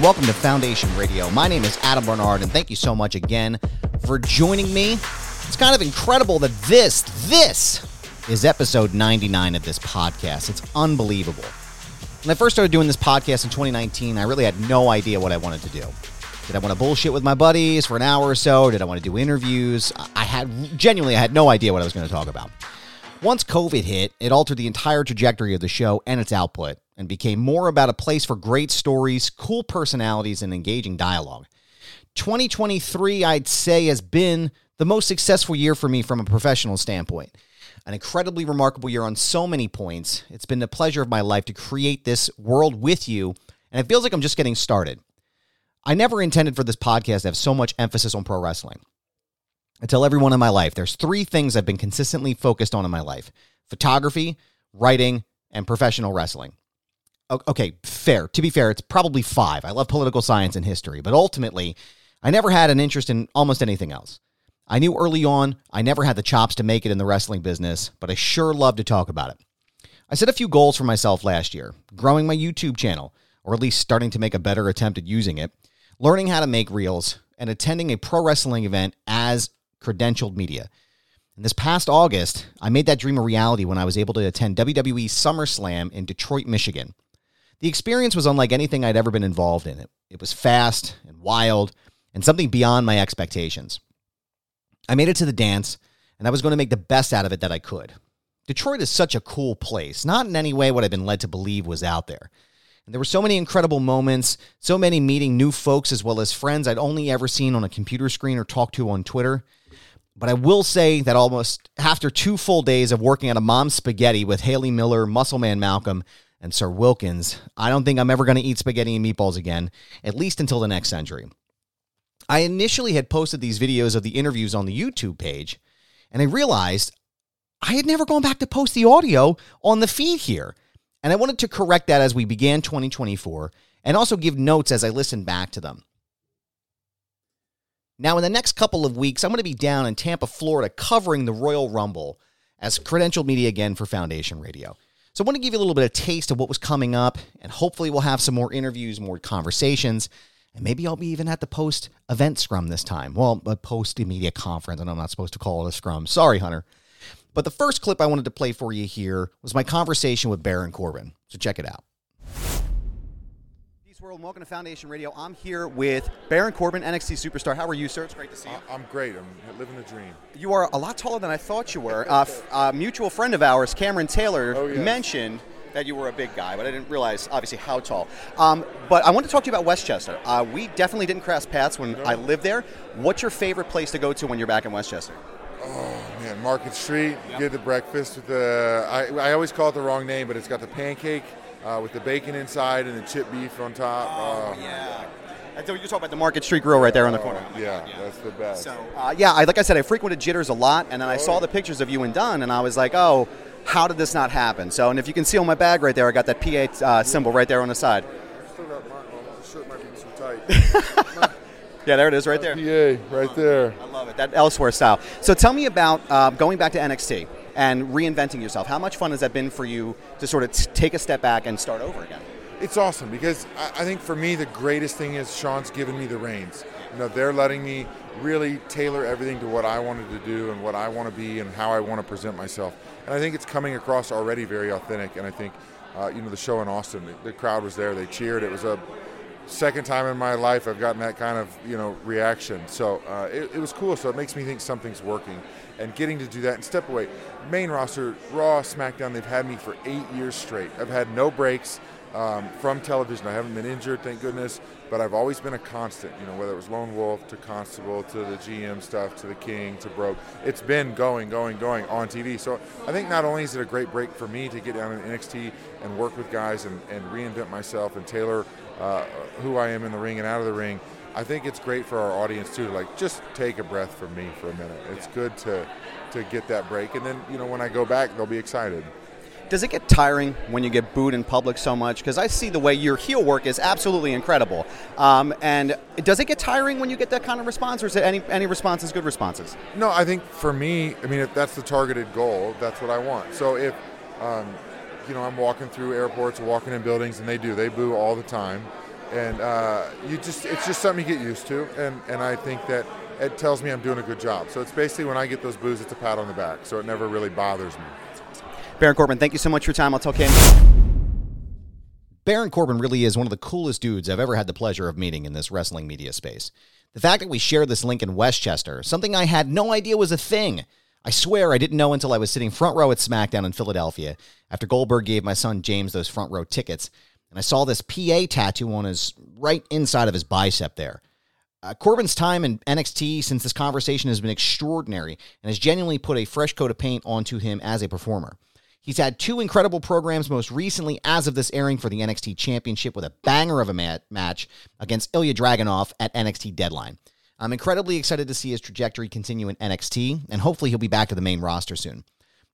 Welcome to Foundation Radio. My name is Adam Barnard, and thank you so much again for joining me. It's kind of incredible that this, this is episode 99 of this podcast. It's unbelievable. When I first started doing this podcast in 2019, I really had no idea what I wanted to do. Did I want to bullshit with my buddies for an hour or so? Did I want to do interviews? I had genuinely I had no idea what I was going to talk about. Once COVID hit, it altered the entire trajectory of the show and its output and became more about a place for great stories, cool personalities, and engaging dialogue. 2023, I'd say, has been the most successful year for me from a professional standpoint. An incredibly remarkable year on so many points. It's been the pleasure of my life to create this world with you, and it feels like I'm just getting started. I never intended for this podcast to have so much emphasis on pro wrestling. I tell everyone in my life there's three things I've been consistently focused on in my life photography, writing, and professional wrestling. Okay, fair. To be fair, it's probably five. I love political science and history, but ultimately, I never had an interest in almost anything else. I knew early on I never had the chops to make it in the wrestling business, but I sure love to talk about it. I set a few goals for myself last year growing my YouTube channel, or at least starting to make a better attempt at using it, learning how to make reels, and attending a pro wrestling event as credentialed media. And this past August, I made that dream a reality when I was able to attend WWE SummerSlam in Detroit, Michigan. The experience was unlike anything I'd ever been involved in. It, it was fast and wild and something beyond my expectations. I made it to the dance, and I was going to make the best out of it that I could. Detroit is such a cool place, not in any way what I've been led to believe was out there. And there were so many incredible moments, so many meeting new folks as well as friends I'd only ever seen on a computer screen or talked to on Twitter. But I will say that almost after two full days of working at a mom's spaghetti with Haley Miller, Muscleman Malcolm, and Sir Wilkins, I don't think I'm ever going to eat spaghetti and meatballs again, at least until the next century. I initially had posted these videos of the interviews on the YouTube page, and I realized I had never gone back to post the audio on the feed here. And I wanted to correct that as we began 2024 and also give notes as I listened back to them. Now, in the next couple of weeks, I'm going to be down in Tampa, Florida, covering the Royal Rumble as credentialed media again for Foundation Radio. So I want to give you a little bit of taste of what was coming up, and hopefully we'll have some more interviews, more conversations, and maybe I'll be even at the post event scrum this time. Well, a post media conference, and I'm not supposed to call it a scrum. Sorry, Hunter. But the first clip I wanted to play for you here was my conversation with Baron Corbin. So check it out. World, welcome to Foundation Radio. I'm here with Baron Corbin, NXT superstar. How are you, sir? It's great to see you. I'm great. I'm living the dream. You are a lot taller than I thought you were. Uh, f- a mutual friend of ours, Cameron Taylor, Oh, yes. mentioned that you were a big guy, but I didn't realize, obviously, how tall. Um, but I want to talk to you about Westchester. Uh, we definitely didn't cross paths when I lived there. What's your favorite place to go to when you're back in Westchester? Oh man, Market Street, get the breakfast with the. I, I always call it the wrong name, but it's got the pancake uh, with the bacon inside and the chip beef on top. Oh yeah. I thought you talking about the Market Street Grill right there on the corner. yeah, that's the best. So, uh, yeah, I, like I said, I frequented Jitters a lot, and then I saw the pictures of you and Dunn, and I was like, oh, how did this not happen? So, and if you can see on my bag right there, I got that PA uh, symbol right there on the side. Still got my, oh, shirt might be too tight. Yeah, there it is right there. PA, right there. I love it. That elsewhere style. So tell me about uh, going back to NXT and reinventing yourself. How much fun has that been for you to sort of t- take a step back and start over again? It's awesome because I, I think for me the greatest thing is Shawn's given me the reins. You know, they're letting me really tailor everything to what I wanted to do and what I want to be and how I want to present myself. And I think it's coming across already very authentic. And I think, uh, you know, the show in Austin, the, the crowd was there. They cheered. It was a second time in my life I've gotten that kind of you know reaction. So uh, it, it was cool. So it makes me think something's working, and getting to do that and step away. Main roster, Raw, SmackDown, they've had me for eight years straight. I've had no breaks. Um, from television. I haven't been injured, thank goodness, but I've always been a constant. You know, whether it was Lone Wolf to Constable to the GM stuff to the King to Broke, it's been going, going, going on TV. So I think not only is it a great break for me to get down in NXT and work with guys and, and reinvent myself and tailor uh, who I am in the ring and out of the ring. I think it's great for our audience too to like just take a breath from me for a minute. It's good to to get that break, and then you know when I go back, they'll be excited. Does it get tiring when you get booed in public so much? Because I see the way your heel work is absolutely incredible. Um, and does it get tiring when you get that kind of response, or is it any any responses good responses? No, I think for me, I mean, if that's the targeted goal, that's what I want. So if um, you know I'm walking through airports walking in buildings, and they do, they boo all the time, and uh, you just it's just something you get used to, and and I think that it tells me I'm doing a good job. So it's basically when I get those boos, it's a pat on the back. So it never really bothers me. Baron Corbin, thank you so much for your time. I'll tell Cam. Baron Corbin really is one of the coolest dudes I've ever had the pleasure of meeting in this wrestling media space. The fact that we share this link in Westchester, something I had no idea was a thing. I swear I didn't know until I was sitting front row at SmackDown in Philadelphia after Goldberg gave my son James those front row tickets, and I saw this PA tattoo on his right inside of his bicep there. Uh, Corbin's time in NXT since this conversation has been extraordinary and has genuinely put a fresh coat of paint onto him as a performer. He's had two incredible programs, most recently as of this airing for the NXT Championship with a banger of a mat- match against Ilja Dragunov at NXT Deadline. I'm incredibly excited to see his trajectory continue in NXT, and hopefully he'll be back to the main roster soon.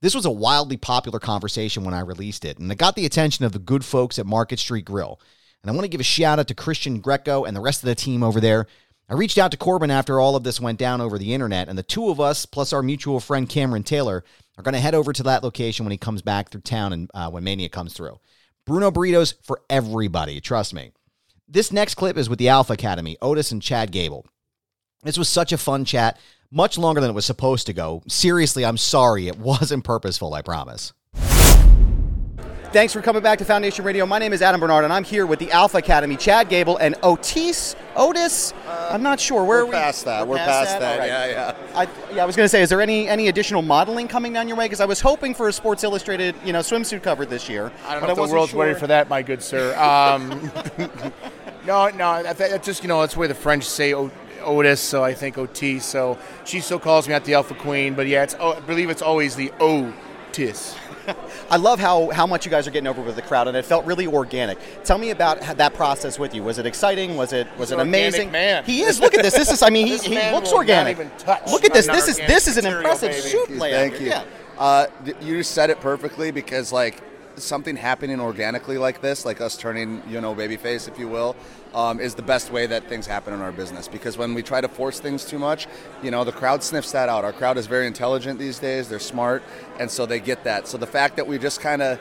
This was a wildly popular conversation when I released it, and it got the attention of the good folks at Market Street Grill. And I want to give a shout out to Christian Greco and the rest of the team over there. I reached out to Corbin after all of this went down over the internet, and the two of us, plus our mutual friend Cameron Taylor, are going to head over to that location when he comes back through town and uh, when Mania comes through. Bruno burritos for everybody, trust me. This next clip is with the Alpha Academy, Otis and Chad Gable. This was such a fun chat, much longer than it was supposed to go. Seriously, I'm sorry. It wasn't purposeful, I promise. Thanks for coming back to Foundation Radio. My name is Adam Barnard, and I'm here with the Alpha Academy, Chad Gable and Otis. Otis? Uh, I'm not sure. Where we're are we? Past that. We're, we're past, past, that. that. Yeah, yeah. I, yeah, I was going to say, is there any any additional modeling coming down your way? Because I was hoping for a Sports Illustrated, you know, swimsuit cover this year. I don't know if the world's sure. ready for that, my good sir. Um, no, no. That's just you know, that's the way the French say Otis, so I think Otis. So she still calls me out the Alpha Queen, but yeah, it's oh, I believe it's always the Otis. I love how, how much you guys are getting over with the crowd, and it felt really organic. Tell me about that process with you. Was it exciting? Was it was He's it amazing? Man. He is. Look at this. This is. I mean, he, he looks organic. Look at this. This is this is an impressive baby. shoot layout. Thank you. Yeah. Uh, you said it perfectly because like something happening organically like this, like us turning, you know, babyface, if you will, um, is the best way that things happen in our business. Because when we try to force things too much, you know, the crowd sniffs that out. Our crowd is very intelligent these days; they're smart, and so they get that. So the fact that we just kind of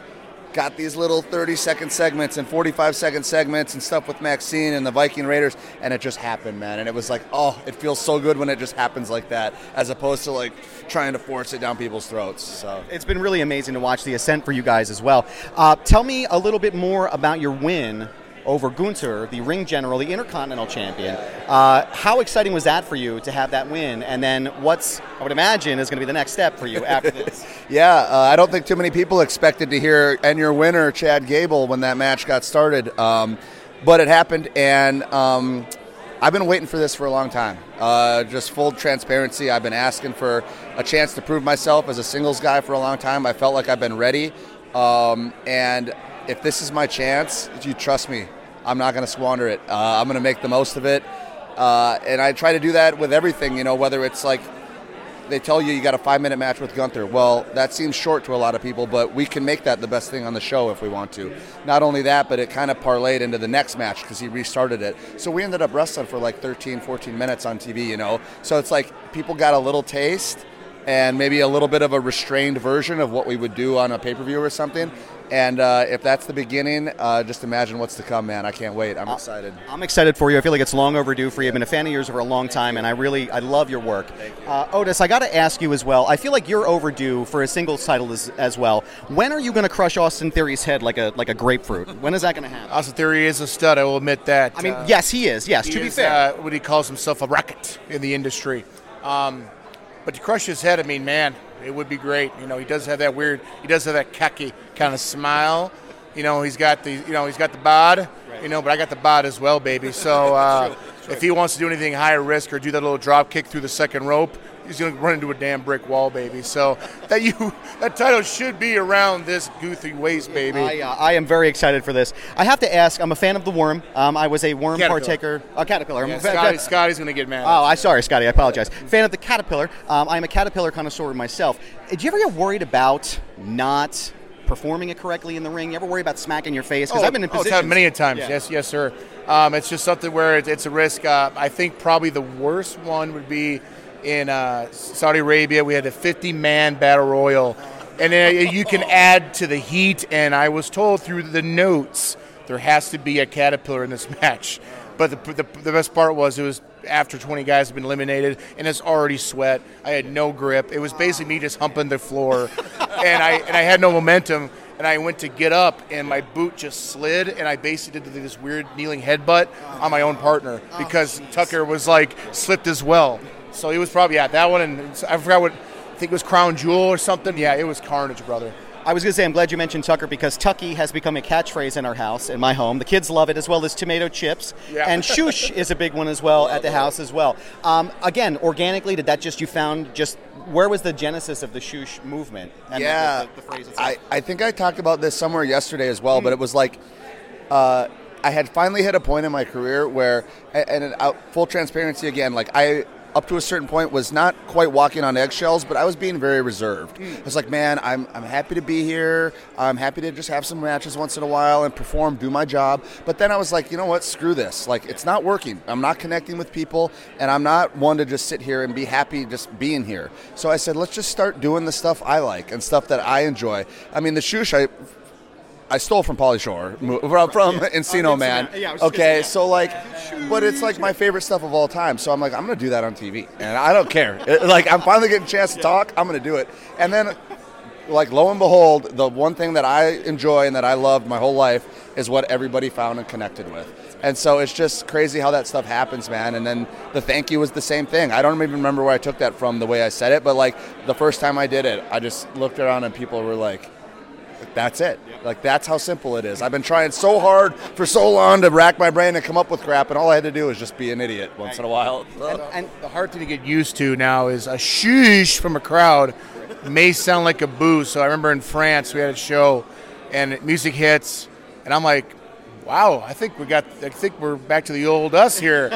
got these little 30 second segments and 45 second segments and stuff with Maxxine and the Viking Raiders, and it just happened, man. And it was like, oh, it feels so good when it just happens like that, as opposed to like trying to force it down people's throats. So it's been really amazing to watch the ascent for you guys as well. Uh, tell me a little bit more about your win over Gunther, the ring general, the Intercontinental Champion. Uh, how exciting was that for you to have that win? And then what's, I would imagine, is going to be the next step for you after this? yeah, uh, I don't think too many people expected to hear, and your winner, Chad Gable, when that match got started. Um, but it happened, and. Um, I've been waiting for this for a long time. Uh, just full transparency, I've been asking for a chance to prove myself as a singles guy for a long time. I felt like I've been ready. Um, and if this is my chance, you trust me, I'm not going to squander it. Uh, I'm going to make the most of it. Uh, and I try to do that with everything, you know, whether it's like they tell you you got a five minute match with Gunther. Well, that seems short to a lot of people, but we can make that the best thing on the show if we want to. Not only that, but it kind of parlayed into the next match because he restarted it. So we ended up wrestling for like 13, 14 minutes on TV, you know. So it's like people got a little taste and maybe a little bit of a restrained version of what we would do on a pay per view or something. And uh, if that's the beginning, uh, just imagine what's to come, man. I can't wait. I'm excited. I'm excited for you. I feel like it's long overdue for you. I've been a fan of yours for a long time, and I really I love your work. You. Uh, Otis, I got to ask you as well. I feel like you're overdue for a singles title as, as well. When are you going to crush Austin Theory's head like a like a grapefruit? when is that going to happen? Austin Theory is a stud. I will admit that. I mean, uh, yes, he is. Yes, to be fair, uh, what he calls himself a rocket in the industry. Um, but to crush his head, I mean, man, it would be great. You know, he does have that weird, he does have that cocky kind of smile You know, he's got the you know he's got the bod. You know, but I got the bod as well, baby. So uh, if he wants to do anything higher risk or do that little drop kick through the second rope, he's going to run into a damn brick wall, baby. So that you that title should be around this goofy waist, baby. I, uh, I am very excited for this. I have to ask. I'm a fan of the worm. Um, I was a worm Caterpillar. partaker. A caterpillar. I'm yeah, Scotty, Scotty's going to get mad. Oh, I sorry, Scotty. I apologize. Fan of the caterpillar. Um, I'm a caterpillar connoisseur myself. Did you ever get worried about not performing it correctly in the ring? You ever worry about smacking your face? Because I've been in oh, positions. happened many a times. Yeah. Yes, yes, sir. Um, it's just something where it, it's a risk. Uh, I think probably the worst one would be in uh, Saudi Arabia. We had a 50-man battle royal, and uh, you can add to the heat. And I was told through the notes there has to be a caterpillar in this match. But the, the, the best part was it was after 20 guys had been eliminated, and it's already sweat. I had no grip. It was basically me just humping the floor, and I and I had no momentum. And I went to get up, and my boot just slid, and I basically did this weird kneeling headbutt on my own partner because Tucker was like slipped as well. So it was probably yeah that one, and I forgot what I think it was Crown Jewel or something. Yeah, it was carnage, brother. I was going to say, I'm glad you mentioned Tucker because Tucky has become a catchphrase in our house, in my home. The kids love it as well as tomato chips. Yeah. And shoosh is a big one as well at the house as well. Um, again, organically, did that just, you found just, where was the genesis of the shoosh movement? And the- yeah, the, the, phrase itself? I, I think I talked about this somewhere yesterday as well, but it was like uh, I had finally hit a point in my career where, and, and out, full transparency again, like I up to a certain point was not quite walking on eggshells, but I was being very reserved. Hmm. I was like, man, I'm, I'm happy to be here. I'm happy to just have some matches once in a while and perform, do my job. But then I was like, you know what? Screw this. Like, it's not working. I'm not connecting with people, and I'm not one to just sit here and be happy just being here. So I said, let's just start doing the stuff I like and stuff that I enjoy. I mean, the shoosh, I I stole from Pauly Shore from, from Encino Man. Yeah, I was just okay, so like, but it's like my favorite stuff of all time. So I'm like, I'm gonna do that on TV, and I don't care. Like, I'm finally getting a chance to talk. I'm gonna do it, and then, like, lo and behold, the one thing that I enjoy and that I loved my whole life is what everybody found and connected with. And so it's just crazy how that stuff happens, man. And then the thank you was the same thing. I don't even remember where I took that from, the way I said it, but like the first time I did it, I just looked around and people were like, that's it. Like that's how simple it is. I've been trying so hard for so long to rack my brain and come up with crap, and all I had to do was just be an idiot once in a while. And the hard thing to get used to now is a sheesh from a crowd may sound like a boo. So I remember in France we had a show and music hits, and I'm like, wow, I think we got, I think we're back to the old us here.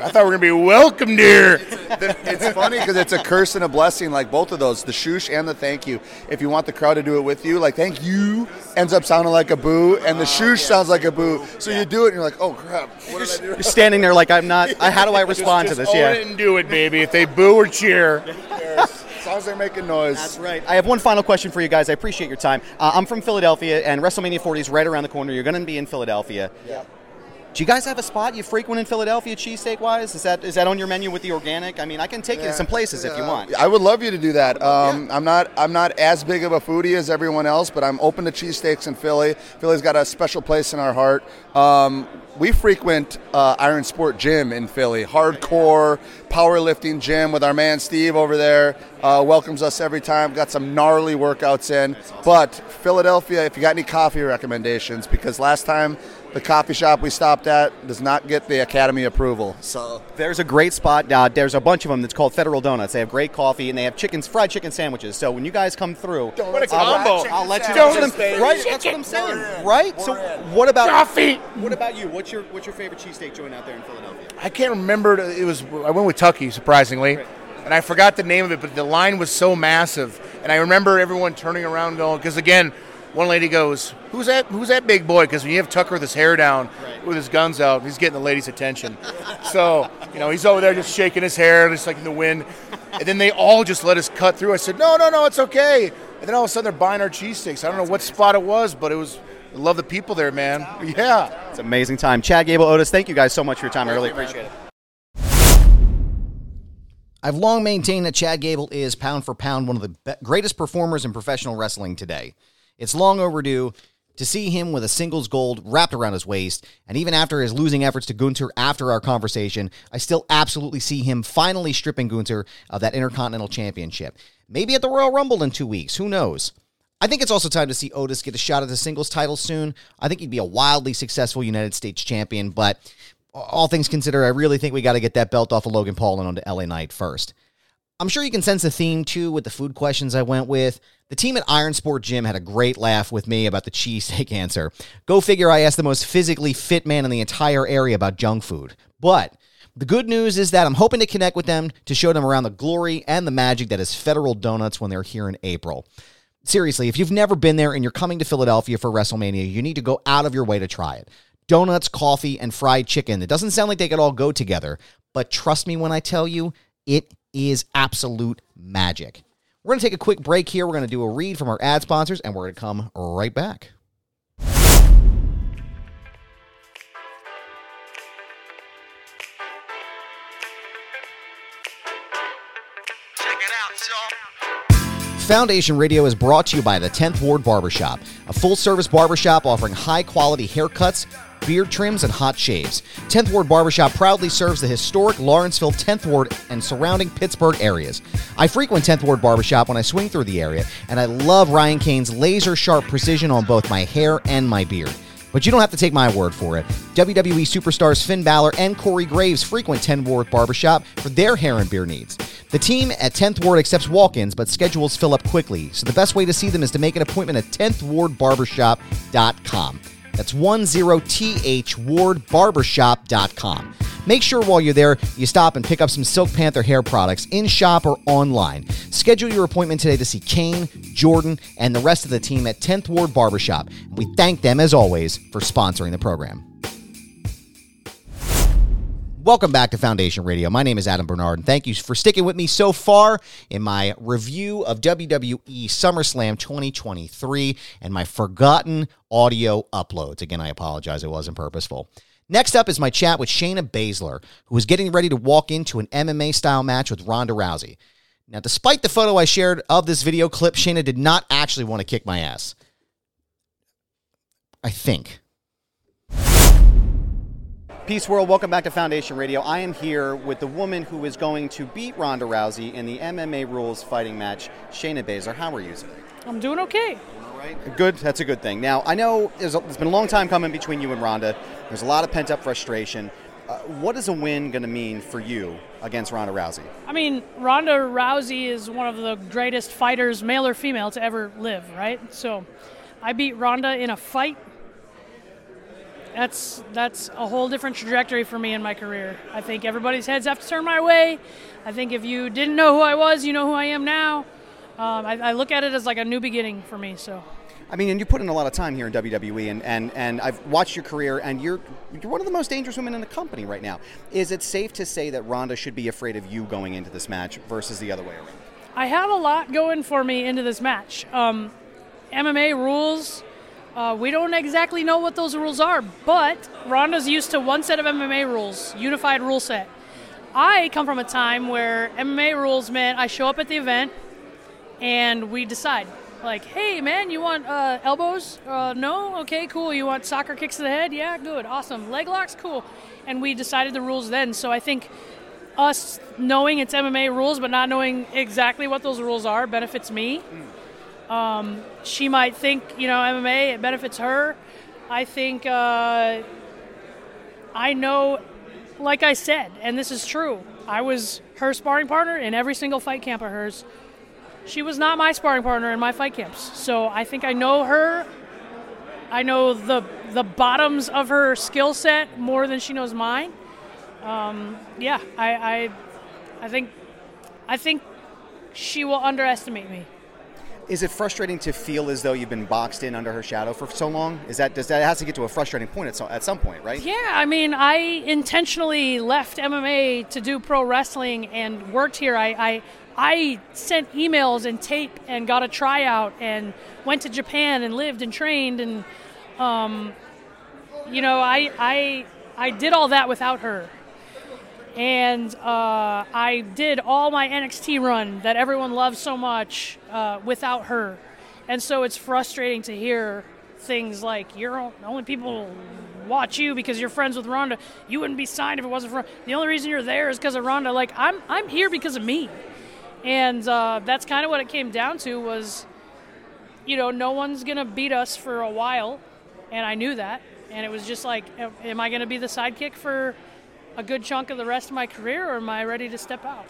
I thought we were gonna be welcomed here. it's funny because it's a curse and a blessing, like both of those, the shoosh and the thank you. If you want the crowd to do it with you, like thank you ends up sounding like a boo, and the shoosh sounds like a boo. So you do it, and you're like, oh crap, what did I do? You're standing there like I'm not. I, how do I respond to Just this? own Yeah. it and do it, baby. If they boo or cheer, As long as they're making noise. That's right. I have one final question for you guys. I appreciate your time. Uh, I'm from Philadelphia, and WrestleMania 40 is right around the corner. You're going to be in Philadelphia. Yeah. Do you guys have a spot you frequent in Philadelphia, cheesesteak wise? Is that is that on your menu with the organic? I mean, I can take you to some places if you want. I would love you to do that. Um, I'm not I'm not as big of a foodie as everyone else, but I'm open to cheesesteaks in Philly. Philly's got a special place in our heart. Um, we frequent uh, Iron Sport Gym in Philly, hardcore powerlifting gym with our man Steve over there. Uh, welcomes us every time. Got some gnarly workouts in. But Philadelphia, if you got any coffee recommendations, because last time the coffee shop we stopped at does not get the Academy approval. So There's a great spot. Uh, there's a bunch of them that's called Federal Donuts. They have great coffee and they have chickens, fried chicken sandwiches. So when you guys come through, What a I'll, combo. I'll let you know. baby. Right? That's what I'm saying. Right? So what about coffee. What about you? What's your what's your favorite cheesesteak joint out there in Philadelphia? I can't remember. It was I went with Tucky surprisingly, and I forgot the name of it. But the line was so massive, and I remember everyone turning around going because again, one lady goes, "Who's that? Who's that big boy?" Because when you have Tucker with his hair down, with his guns out, he's getting the ladies' attention. so you know he's over there just shaking his hair, just like in the wind. And then they all just let us cut through. I said, "No, no, no, it's okay." And then all of a sudden they're buying our cheesesteaks. I don't know what spot it was, but it was. I love the people there, man. Yeah. It's an amazing time. Chad Gable, Otis, thank you guys so much for your time. I really appreciate it. I've long maintained that Chad Gable is pound for pound one of the be- greatest performers in professional wrestling today. It's long overdue to see him with a singles gold wrapped around his waist, and even after his losing efforts to Gunther after our conversation, I still absolutely see him finally stripping Gunther of that Intercontinental Championship. Maybe at the Royal Rumble in two weeks, who knows? I think it's also time to see Otis get a shot at the singles title soon. I think he'd be a wildly successful United States champion, but all things considered, I really think we got to get that belt off of Logan Paul and onto LA Knight first. I'm sure you can sense the theme too with the food questions I went with. The team at Iron Sport Gym had a great laugh with me about the cheesesteak answer. Go figure, I asked the most physically fit man in the entire area about junk food. But the good news is that I'm hoping to connect with them to show them around the glory and the magic that is Federal Donuts when they're here in April. Seriously, if you've never been there and you're coming to Philadelphia for WrestleMania, you need to go out of your way to try it. Donuts, coffee, and fried chicken. It doesn't sound like they could all go together, but trust me when I tell you, it is absolute magic. We're going to take a quick break here. We're going to do a read from our ad sponsors, and we're going to come right back. Foundation Radio is brought to you by the 10th Ward Barbershop, a full service barbershop offering high quality haircuts, beard trims, and hot shaves. 10th Ward Barbershop proudly serves the historic Lawrenceville, 10th Ward, and surrounding Pittsburgh areas. I frequent 10th Ward Barbershop when I swing through the area, and I love Ryan Kane's laser sharp precision on both my hair and my beard. But you don't have to take my word for it. WWE superstars Finn Balor and Corey Graves frequent 10th Ward Barbershop for their hair and beard needs. The team at 10th Ward accepts walk ins, but schedules fill up quickly, so the best way to see them is to make an appointment at 10thwardbarbershop.com. That's 10thwardbarbershop.com. Make sure while you're there, you stop and pick up some Silk Panther hair products in shop or online. Schedule your appointment today to see Kane, Jordan, and the rest of the team at 10th Ward Barbershop. We thank them, as always, for sponsoring the program. Welcome back to Foundation Radio. My name is Adam Barnard, and thank you for sticking with me so far in my review of WWE SummerSlam 2023 and my forgotten audio uploads. Again, I apologize, it wasn't purposeful. Next up is my chat with Shayna Baszler, who is getting ready to walk into an MMA style match with Ronda Rousey. Now, despite the photo I shared of this video clip, Shayna did not actually want to kick my ass. I think. Peace World, welcome back to Foundation Radio. I am here with the woman who is going to beat Ronda Rousey in the MMA Rules fighting match, Shayna Baszler. How are you today? I'm doing okay. All right. Good, that's a good thing. Now, I know there's, a, it's been a long time coming between you and Ronda. There's a lot of pent up frustration. Uh, what is a win going to mean for you against Ronda Rousey? I mean, Ronda Rousey is one of the greatest fighters, male or female, to ever live, right? So I beat Ronda in a fight that's that's a whole different trajectory for me in my career. I think everybody's heads have to turn my way. I think if you didn't know who I was, you know who I am now. Um, I, I, look at it as like a new beginning for me. So. I mean, and you put in a lot of time here in WWE, and, and, and I've watched your career, and you're you're one of the most dangerous women in the company right now. Is it safe to say that Ronda should be afraid of you going into this match versus the other way around? I have a lot going for me into this match. Um, MMA rules uh, we don't exactly know what those rules are, but Ronda's used to one set of MMA rules, unified rule set. I come from a time where MMA rules meant I show up at the event and we decide, like, hey man, you want uh, elbows? Uh, no? Okay, cool. You want soccer kicks to the head? Yeah, good, awesome. Leg locks? Cool. And we decided the rules then. So I think us knowing it's MMA rules but not knowing exactly what those rules are benefits me. Mm. Um, she might think, you know, MMA, it benefits her. I think uh, I know, like I said, and this is true, I was her sparring partner in every single fight camp of hers. She was not my sparring partner in my fight camps. So I think I know her. I know the the bottoms of her skill set more than she knows mine. Um, yeah, I, I I think I think she will underestimate me. Is it frustrating to feel as though you've been boxed in under her shadow for so long? Is that does that has to get to a frustrating point at, so, at some point, right? Yeah, I mean, I intentionally left MMA to do pro wrestling and worked here. I, I I sent emails and tape and got a tryout and went to Japan and lived and trained and um, you know I I I did all that without her and uh, I did all my NXT run that everyone loves so much uh, without her, and so it's frustrating to hear things like you're only people watch you because you're friends with Ronda. You wouldn't be signed if it wasn't for the only reason you're there is because of Ronda. Like I'm I'm here because of me, and uh, that's kind of what it came down to was you know, no one's gonna beat us for a while, and I knew that. And it was just like, am I gonna be the sidekick for a good chunk of the rest of my career, or am I ready to step out?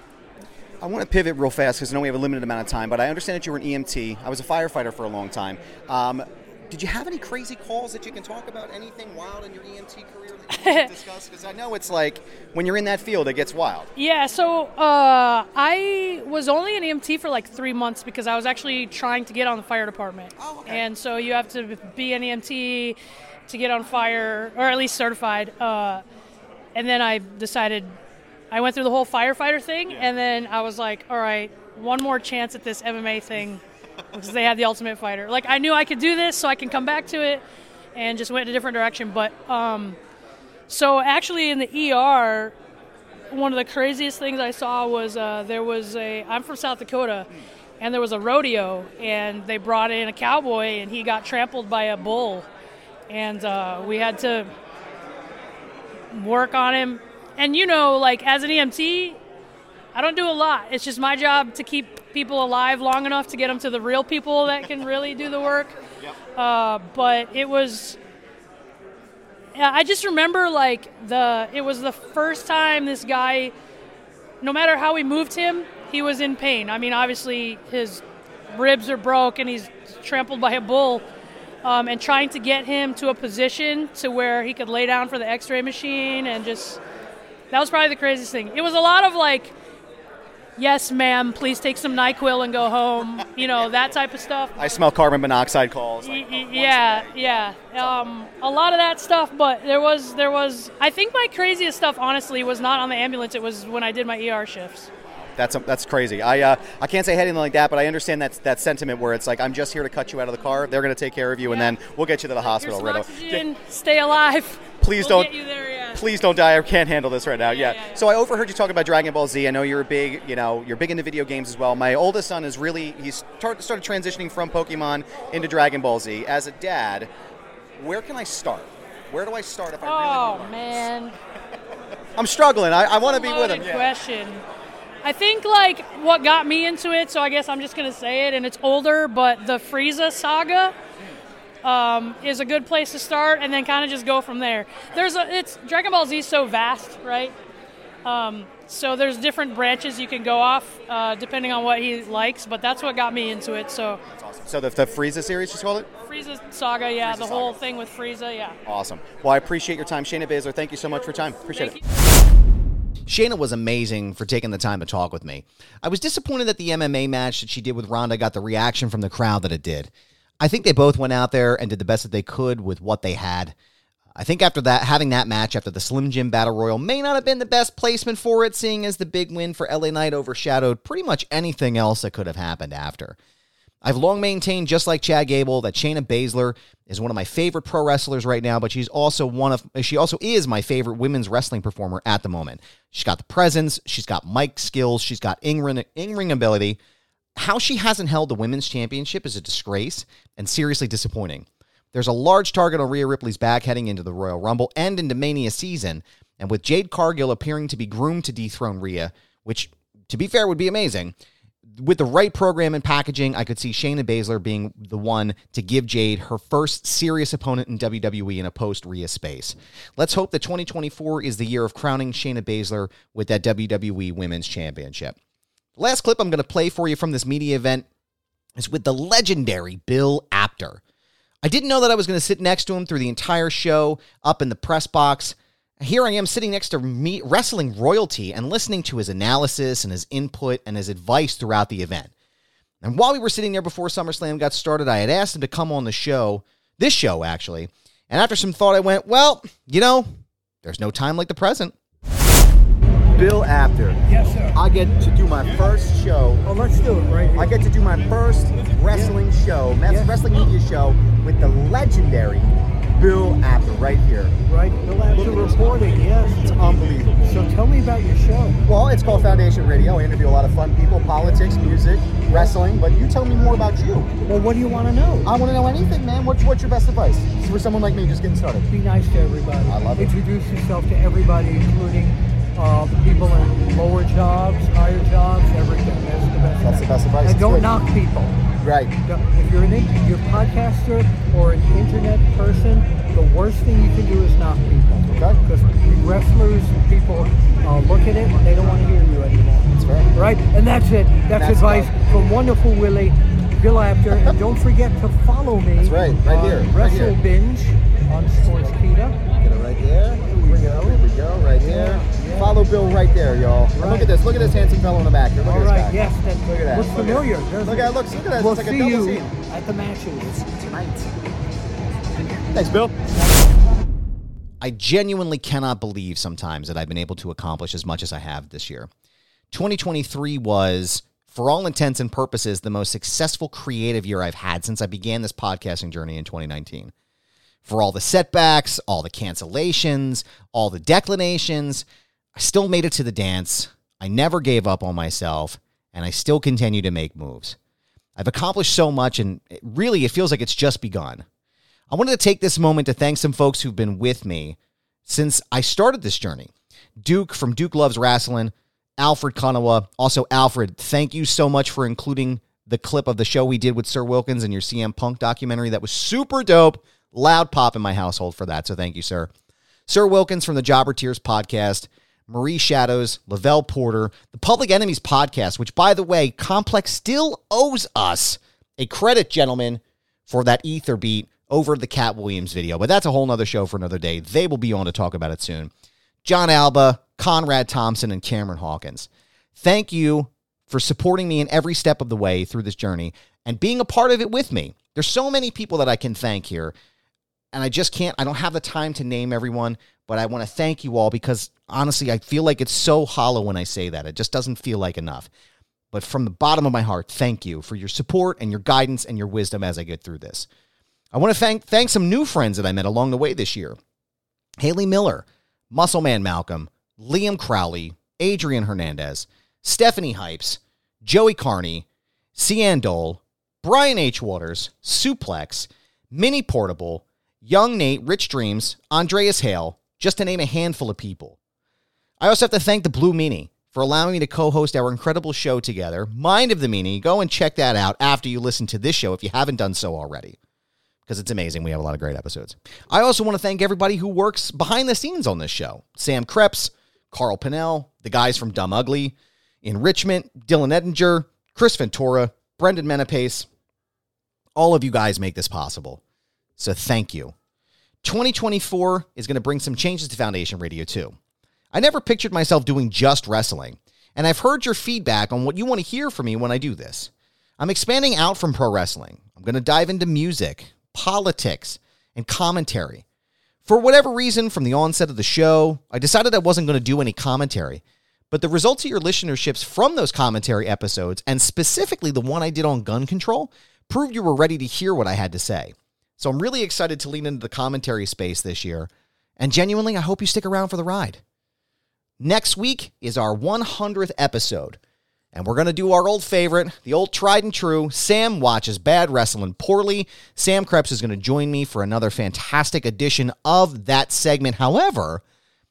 I want to pivot real fast because I know we have a limited amount of time, but I understand that you were an EMT. I was a firefighter for a long time. Um, did you have any crazy calls that you can talk about? Anything wild in your EMT career that you to discuss? Because I know it's like when you're in that field, it gets wild. Yeah, so uh, I was only an EMT for like three months because I was actually trying to get on the fire department. Oh, okay. And so you have to be an EMT to get on fire, or at least certified. Uh, and then I decided, I went through the whole firefighter thing, and then I was like, all right, one more chance at this MMA thing because they had the Ultimate Fighter. Like I knew I could do this, so I can come back to it, and just went in a different direction. But um, so actually in the ER, one of the craziest things I saw was uh, there was a. I'm from South Dakota, and there was a rodeo, and they brought in a cowboy, and he got trampled by a bull, and uh, we had to work on him. And you know, like as an EMT, I don't do a lot. It's just my job to keep people alive long enough to get them to the real people that can really do the work. Uh, but it was, I just remember like the. It was the first time this guy, no matter how we moved him, he was in pain. I mean, obviously his ribs are broke and he's trampled by a bull. Um, and trying to get him to a position to where he could lay down for the X-ray machine and just that was probably the craziest thing. It was a lot of like, yes, ma'am, please take some Nyquil and go home. You know that type of stuff. I smell carbon monoxide calls. Y- yeah, yeah. Um, a lot of that stuff, but there was there was. I think my craziest stuff, honestly, was not on the ambulance. It was when I did my ER shifts. That's that's crazy. I uh, I can't say anything like that, but I understand that that sentiment where it's like I'm just here to cut you out of the car. They're going to take care of you, and then we'll get you to the Here's hospital. some right away. oxygen. Stay alive. Please We'll don't- Get you there, yeah. Please don't die. I can't handle this right now. Yeah. Yeah, yeah, yeah. So I overheard you talking about Dragon Ball Z. I know you're a big, you know, you're big into video games as well. My oldest son is really he's start, started transitioning from Pokemon into Dragon Ball Z. As a dad, where can I start? Where do I start if I really Oh want to learn? man. I'm struggling. I, I want to be with him. Yeah. Question. I think like what got me into it, so I guess I'm just gonna say it, and it's older, but the Frieza saga um, is a good place to start, and then kind of just go from there. There's a it's Dragon Ball Z is so vast, right? Um, so there's different branches you can go off uh, depending on what he likes, but that's what got me into it. So So the, the Frieza series, you call it? Frieza saga, yeah, Frieza the whole saga. thing with Frieza, yeah. Awesome. Well, I appreciate your time, Shayna Baszler. Thank you so much for your time. Appreciate Thank it. you. Shayna was amazing for taking the time to talk with me. I was disappointed that the MMA match that she did with Ronda got the reaction from the crowd that it did. I think they both went out there and did the best that they could with what they had. I think after that, having that match after the Slim Jim Battle Royal may not have been the best placement for it, seeing as the big win for LA Knight overshadowed pretty much anything else that could have happened after. I've long maintained, just like Chad Gable, that Shayna Baszler is one of my favorite pro wrestlers right now, but she's also one of she also is my favorite women's wrestling performer at the moment. She's got the presence, she's got mic skills, she's got in-ring, in-ring ability. How she hasn't held the women's championship is a disgrace and seriously disappointing. There's a large target on Rhea Ripley's back heading into the Royal Rumble and into Mania season, and with Jade Cargill appearing to be groomed to dethrone Rhea, which, to be fair, would be amazing, with the right program and packaging, I could see Shayna Baszler being the one to give Jade her first serious opponent in WWE in a post Rhea space. Let's hope that 2024 is the year of crowning Shayna Baszler with that WWE Women's Championship. Last clip I'm going to play for you from this media event is with the legendary Bill Apter. I didn't know that I was going to sit next to him through the entire show up in the press box. Here I am sitting next to me, wrestling royalty and listening to his analysis and his input and his advice throughout the event. And while we were sitting there before SummerSlam got started, I had asked him to come on the show, this show actually. And after some thought, I went, well, you know, there's no time like the present. Bill Apter. Yes, sir. I get to do my first show Well, let's do it right here. I get to do my first wrestling show, mes- Yeah. wrestling media show with the legendary Bill Apter right here. right? Bill Apter reporting, yes. It's unbelievable. So tell me about your show. Well, it's called Foundation Radio. I interview a lot of fun people, politics, music, wrestling, but you tell me more about you. Well, what do you want to know? I want to know anything, man. What's, what's your best advice for someone like me just getting started? Be nice to everybody. I love it. Introduce yourself to everybody, including uh, people in lower jobs, higher jobs, everything. That's the best. That's the best advice. And don't knock people. Right. If you're an you're a podcaster or an internet person, the worst thing you can do is knock people. Okay. Because wrestlers, people uh, look at it and they don't want to hear you anymore. That's fair. Right? And that's it. That's, That's advice from wonderful Willie, Bill Apter. and don't forget to follow me. That's right, right on here, right here. Binge on Sports Sportskeeda. Get it right there. Bring it up. Here we go. Right there. yeah. Follow Bill right there, y'all. Look at this. Look at this handsome fellow in the back here. Look All at right, guy. yes, that Look at that. looks Look familiar. doesn't Look at. Looks. Look at that. We'll it's like see a double you scene. at the matches. tonight. Thanks, Bill. I genuinely cannot believe sometimes that I've been able to accomplish as much as I have this year. 2023 was, for all intents and purposes, the most successful creative year I've had since I began this podcasting journey in 2019. For all the setbacks, all the cancellations, all the declinations, I still made it to the dance. I never gave up on myself, and I still continue to make moves. I've accomplished so much, and it really, it feels like it's just begun. I wanted to take this moment to thank some folks who've been with me since I started this journey. Duke from Duke Loves Wrestling, Alfred Konuwa. Also, Alfred, thank you so much for including the clip of the show we did with Sir Wilkins and your CM Punk documentary. That was super dope. Loud pop in my household for that. So thank you, sir. Sir Wilkins from the Jobber Tears podcast, Marie Shadows, Lavelle Porter, the Public Enemies podcast, which, by the way, Complex still owes us a credit, gentlemen, for that ether beat over the Katt Williams video. But that's a whole nother show for another day. They will be on to talk about it soon. John Alba, Conrad Thompson, and Cameron Hawkins. Thank you for supporting me in every step of the way through this journey and being a part of it with me. There's so many people that I can thank here and I just can't, I don't have the time to name everyone, but I want to thank you all because honestly, I feel like it's so hollow when I say that. It just doesn't feel like enough. But from the bottom of my heart, thank you for your support and your guidance and your wisdom as I get through this. I want to thank thank some new friends that I met along the way this year. Haley Miller, Muscleman Malcolm, Liam Crowley, Adrian Hernandez, Stephanie Hypes, Joey Carney, Cian Dole, Brian H. Waters, Suplex, Mini Portable, Young Nate, Rich Dreams, Andreas Hale, just to name a handful of people. I also have to thank the Blue Meanie for allowing me to co host our incredible show together. Mind of the Meanie, go and check that out after you listen to this show if you haven't done so already, because it's amazing. We have a lot of great episodes. I also want to thank everybody who works behind the scenes on this show Sam Krepps, Carl Pannell, the guys from Dumb Ugly, Enrichment, Dylan Eddinger, Chris Ventura, Brendan Menapace. All of you guys make this possible. So thank you. 2024 is going to bring some changes to Foundation Radio too. I never pictured myself doing just wrestling, and I've heard your feedback on what you want to hear from me when I do this. I'm expanding out from pro wrestling. I'm going to dive into music, politics, and commentary. For whatever reason, from the onset of the show, I decided I wasn't going to do any commentary. But the results of your listenerships from those commentary episodes, and specifically the one I did on gun control, proved you were ready to hear what I had to say. So I'm really excited to lean into the commentary space this year. And genuinely, I hope you stick around for the ride. Next week is our 100th episode. And we're going to do our old favorite, the old tried and true. Sam watches Bad Wrestling Poorly. Sam Krepps is going to join me for another fantastic edition of that segment. However,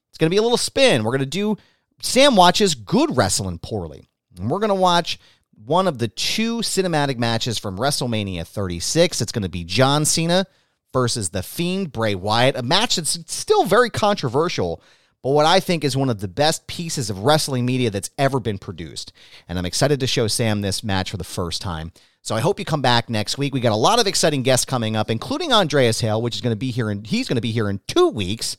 it's going to be a little spin. We're going to do Sam watches Good Wrestling Poorly. And we're going to watch one of the two cinematic matches from WrestleMania 36. It's going to be John Cena versus The Fiend Bray Wyatt, a match that's still very controversial, but what I think is one of the best pieces of wrestling media that's ever been produced. And I'm excited to show Sam this match for the first time. So I hope you come back next week. We got a lot of exciting guests coming up, including Andreas Hale, which is going to be here, and he's going to be here in two weeks.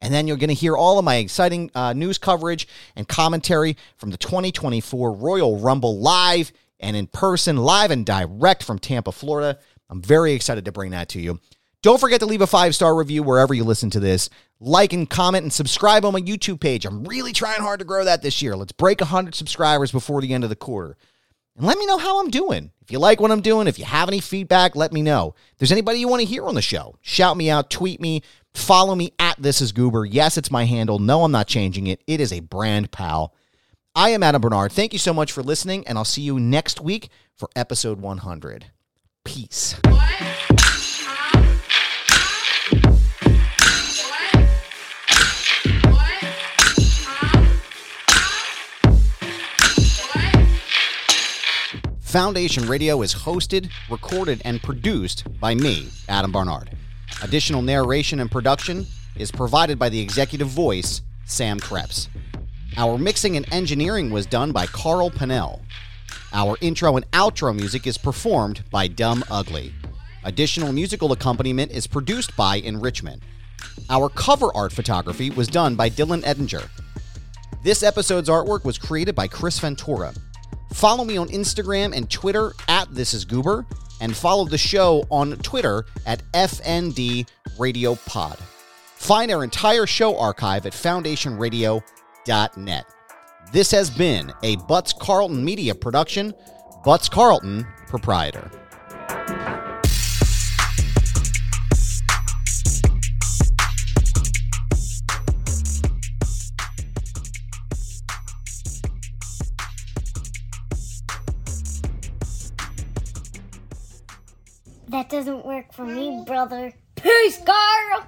And then you're going to hear all of my exciting uh, news coverage and commentary from the 2024 Royal Rumble live and in person, live and direct from Tampa, Florida. I'm very excited to bring that to you. Don't forget to leave a five star review wherever you listen to this. Like and comment and subscribe on my YouTube page. I'm really trying hard to grow that this year. Let's break 100 subscribers before the end of the quarter. And let me know how I'm doing. If you like what I'm doing, if you have any feedback, let me know. If there's anybody you want to hear on the show, shout me out, tweet me, follow me at This Is Goober. Yes, it's my handle. No, I'm not changing it. It is a brand pal. I am Adam Barnard. Thank you so much for listening, and I'll see you next week for episode 100. Peace. Foundation Radio is hosted, recorded, and produced by me, Adam Barnard. Additional narration and production is provided by the executive voice, Sam Krepps. Our mixing and engineering was done by Carl Pannell. Our intro and outro music is performed by Dumb Ugly. Additional musical accompaniment is produced by Enrichment. Our cover art photography was done by Dylan Eddinger. This episode's artwork was created by Chris Ventura. Follow me on Instagram and Twitter at This Is Goober, and follow the show on Twitter at FND Radio Pod. Find our entire show archive at foundationradio.net. This has been a Butts Carlton Media production, Butts Carlton, proprietor. That doesn't work for me, brother. Peace, Carl!